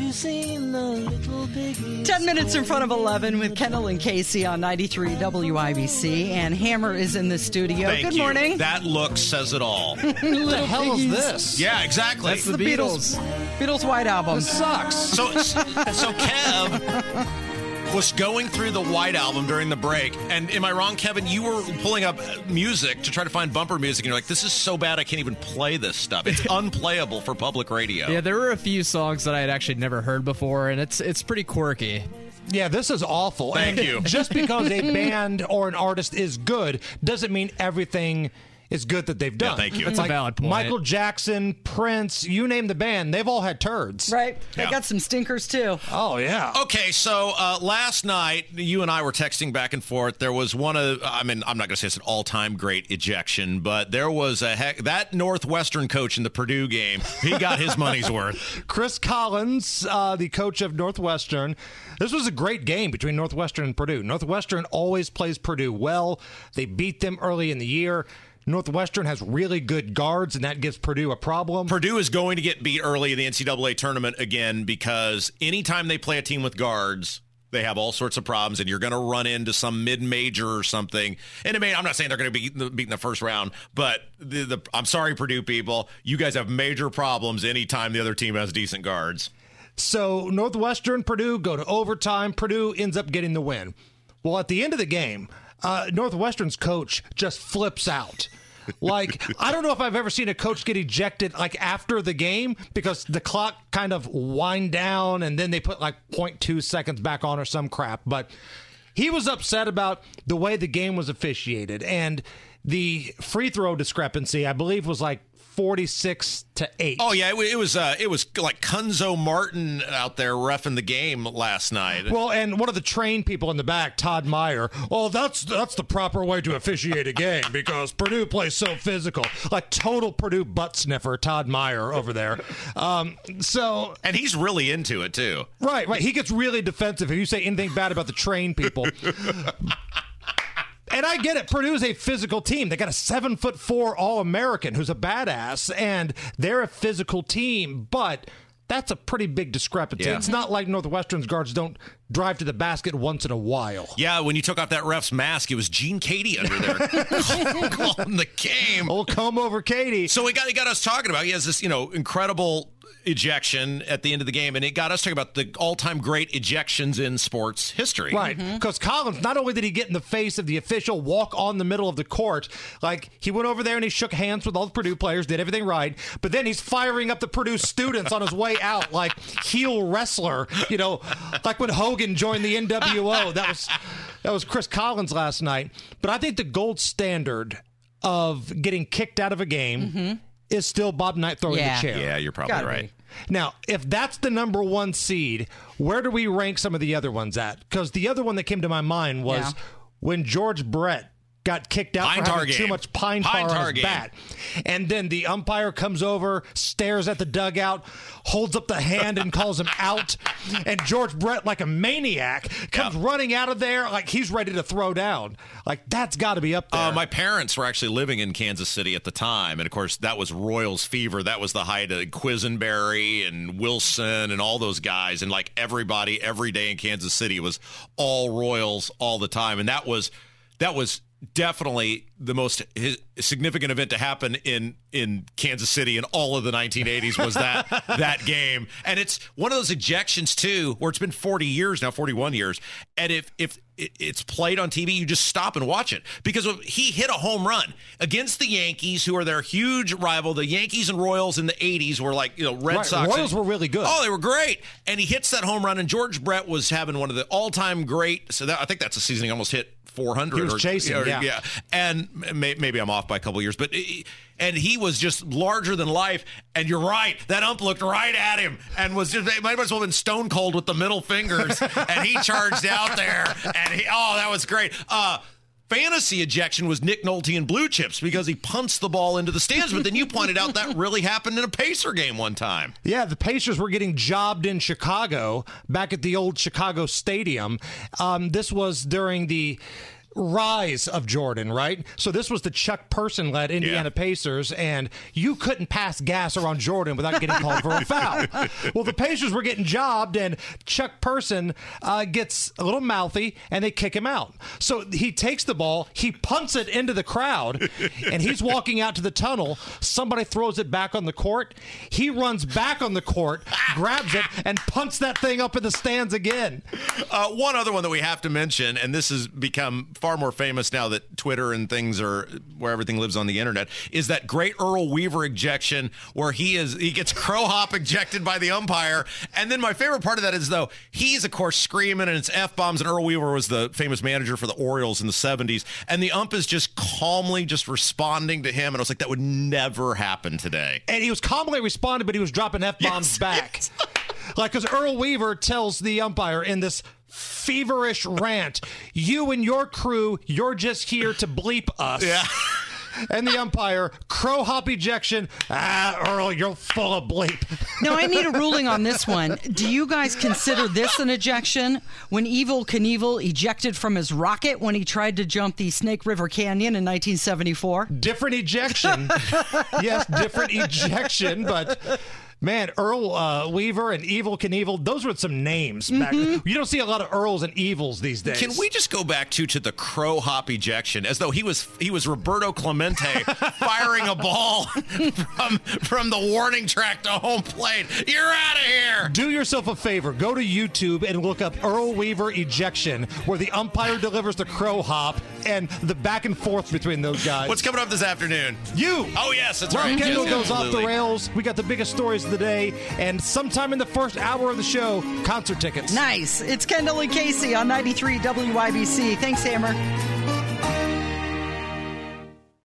you seen the little piggy? 10 minutes in front of 11 with Kendall and Casey on 93 WIBC. And Hammer is in the studio. Thank Good you. morning. That look says it all. What the hell is this? yeah, exactly. That's the, the Beatles. Beatles. Beatles White Album. This sucks. So, so Kev was going through the White Album during the break, and am I wrong, Kevin? You were pulling up music to try to find bumper music, and you're like, "This is so bad, I can't even play this stuff. It's unplayable for public radio." Yeah, there were a few songs that I had actually never heard before, and it's it's pretty quirky. Yeah, this is awful. Thank And you. Just because a band or an artist is good doesn't mean everything is good that they've done. thank you. That's a valid point. Michael Jackson, Prince, you name the band, they've all had turds. Right. They Yeah. got some stinkers too. Oh yeah. Okay, so uh, last night you and I were texting back and forth. There was one of, I mean, I'm not going to say it's an all-time great ejection, but there was a heck that Northwestern coach in the Purdue game. He got his money's worth. Chris Collins, uh, the coach of Northwestern. This was a great game between Northwestern and Purdue. Northwestern always plays Purdue well. They beat them early in the year. Northwestern has really good guards, and that gives Purdue a problem. Purdue is going to get beat early in the NCAA tournament again because anytime they play a team with guards, they have all sorts of problems, and you're going to run into some mid-major or something. And it may, I'm not saying they're going to be beaten, beaten the first round, but the, the, I'm sorry, Purdue people, you guys have major problems anytime the other team has decent guards. So Northwestern, Purdue go to overtime. Purdue ends up getting the win. Well, at the end of the game, uh, Northwestern's coach just flips out. Like I don't know if I've ever seen a coach get ejected like after the game because the clock kind of wind down and then they put like 0.2 seconds back on or some crap. But he was upset about the way the game was officiated and the free throw discrepancy. I believe was like 46 to eight. Oh yeah, it, it was uh, it was like Cuonzo Martin out there refing the game last night. Well, and one of the trained people in the back, Todd Meyer. Oh, that's that's the proper way to officiate a game because Purdue plays so physical, like total Purdue butt sniffer, Todd Meyer over there. Um, so and he's really into it too. right, right, he gets really defensive if you say anything bad about the trained people. And I get it. Purdue's a physical team. They got a seven foot four All American who's a badass, and they're a physical team, but that's a pretty big discrepancy. Yeah. It's not like Northwestern's guards don't drive to the basket once in a while. Yeah, when you took off that ref's mask, it was Gene Keady under there calling the game. Old comb over Keady. So it got it got us talking about. He has this, you know, incredible ejection at the end of the game, and it got us talking about the all-time great ejections in sports history. Right, mm-hmm. because Collins not only did he get in the face of the official, walk on the middle of the court, like he went over there and he shook hands with all the Purdue players, did everything right, but then he's firing up the Purdue students on his way out, like heel wrestler, you know, like when Hogan joined the NWO. That was that was Chris Collins last night. But I think the gold standard of getting kicked out of a game mm-hmm. Is still Bob Knight throwing Yeah. the chair. Yeah, you're probably Gotta right. be. Now, if that's the number one seed, where do we rank some of the other ones at? Because the other one that came to my mind was Yeah. when George Brett got kicked out Pine for having too much pine Pine tar tar on his game. bat. And then the umpire comes over, stares at the dugout, holds up the hand and calls him out. And George Brett, like a maniac, comes Yeah. running out of there like he's ready to throw down. Like that's got to be up there. Uh, my parents were actually living in Kansas City at the time, and of course that was Royals fever. That was the height of Quisenberry and Wilson and all those guys, and like everybody every day in Kansas City was all Royals all the time, and that was that was definitely the most significant event to happen in in Kansas City in all of the 1980s was that that game and it's one of those ejections too where it's been 40 years now 41 years and if if it's played on TV you just stop and watch it because he hit a home run against the Yankees who are their huge rival the Yankees and Royals in the 80s were like you know Red Right, Sox Royals were really good. Oh, they were great. And he hits that home run, and George Brett was having one of the all-time great. So that, I think that's a season he almost hit 400. He was or, chasing, or- yeah. And may, maybe I'm off by a couple years, but and he was just larger than life. And you're right, that ump looked right at him and was just they might as well have been stone cold with the middle fingers. and he charged out there, and he oh, that was great. Uh, fantasy ejection was Nick Nolte and Blue Chips because he punts the ball into the stands. But then you pointed out that really happened in a Pacer game one time. Yeah, the Pacers were getting jobbed in Chicago back at the old Chicago Stadium. Um, this was during the rise of Jordan, right? So this was the Chuck Person led Indiana Yeah. Pacers, and you couldn't pass gas around Jordan without getting called for a foul. Well, the Pacers were getting jobbed, and Chuck Person uh, gets a little mouthy, and they kick him out. So he takes the ball, he punts it into the crowd, and he's walking out to the tunnel. Somebody throws it back on the court. He runs back on the court, grabs it, and punts that thing up in the stands again. Uh, one other one that we have to mention, and this has become far more famous now that Twitter and things are where everything lives on the internet, is that great Earl Weaver ejection where he is he gets crow hop ejected by the umpire. And then my favorite part of that is though he's of course screaming and it's f bombs. And Earl Weaver was the famous manager for the Orioles in the '70s, and the ump is just calmly just responding to him. And I was like, that would never happen today. and he was calmly responding, but he was dropping f bombs Yes, back. yes. Like, because Earl Weaver tells the umpire in this feverish rant, "You and your crew, you're just here to bleep us." Yeah. And the umpire, crow hop ejection. Ah, Earl, you're full of bleep. Now, I need a ruling on this one. Do you guys consider this an ejection? When Evel Knievel ejected from his rocket when he tried to jump the Snake River Canyon in 1974? Different ejection. yes, different ejection, but. Man, Earl uh, Weaver and Evel Knievel, those were some names. Back. You don't see a lot of Earls and Evels these days. Can we just go back to to the crow hop ejection as though he was he was Roberto Clemente firing a ball from from the warning track to home plate. You're out of here. Do yourself a favor. Go to YouTube and look up Earl Weaver ejection, where the umpire delivers the crow hop and the back and forth between those guys. What's coming up this afternoon? you? Oh yes, that's Rob right. Kendall Yes, goes off the rails. We got the biggest stories of the day, and sometime in the first hour of the show, concert tickets. Nice. It's Kendall and Casey on 93 WIBC. Thanks, Hammer.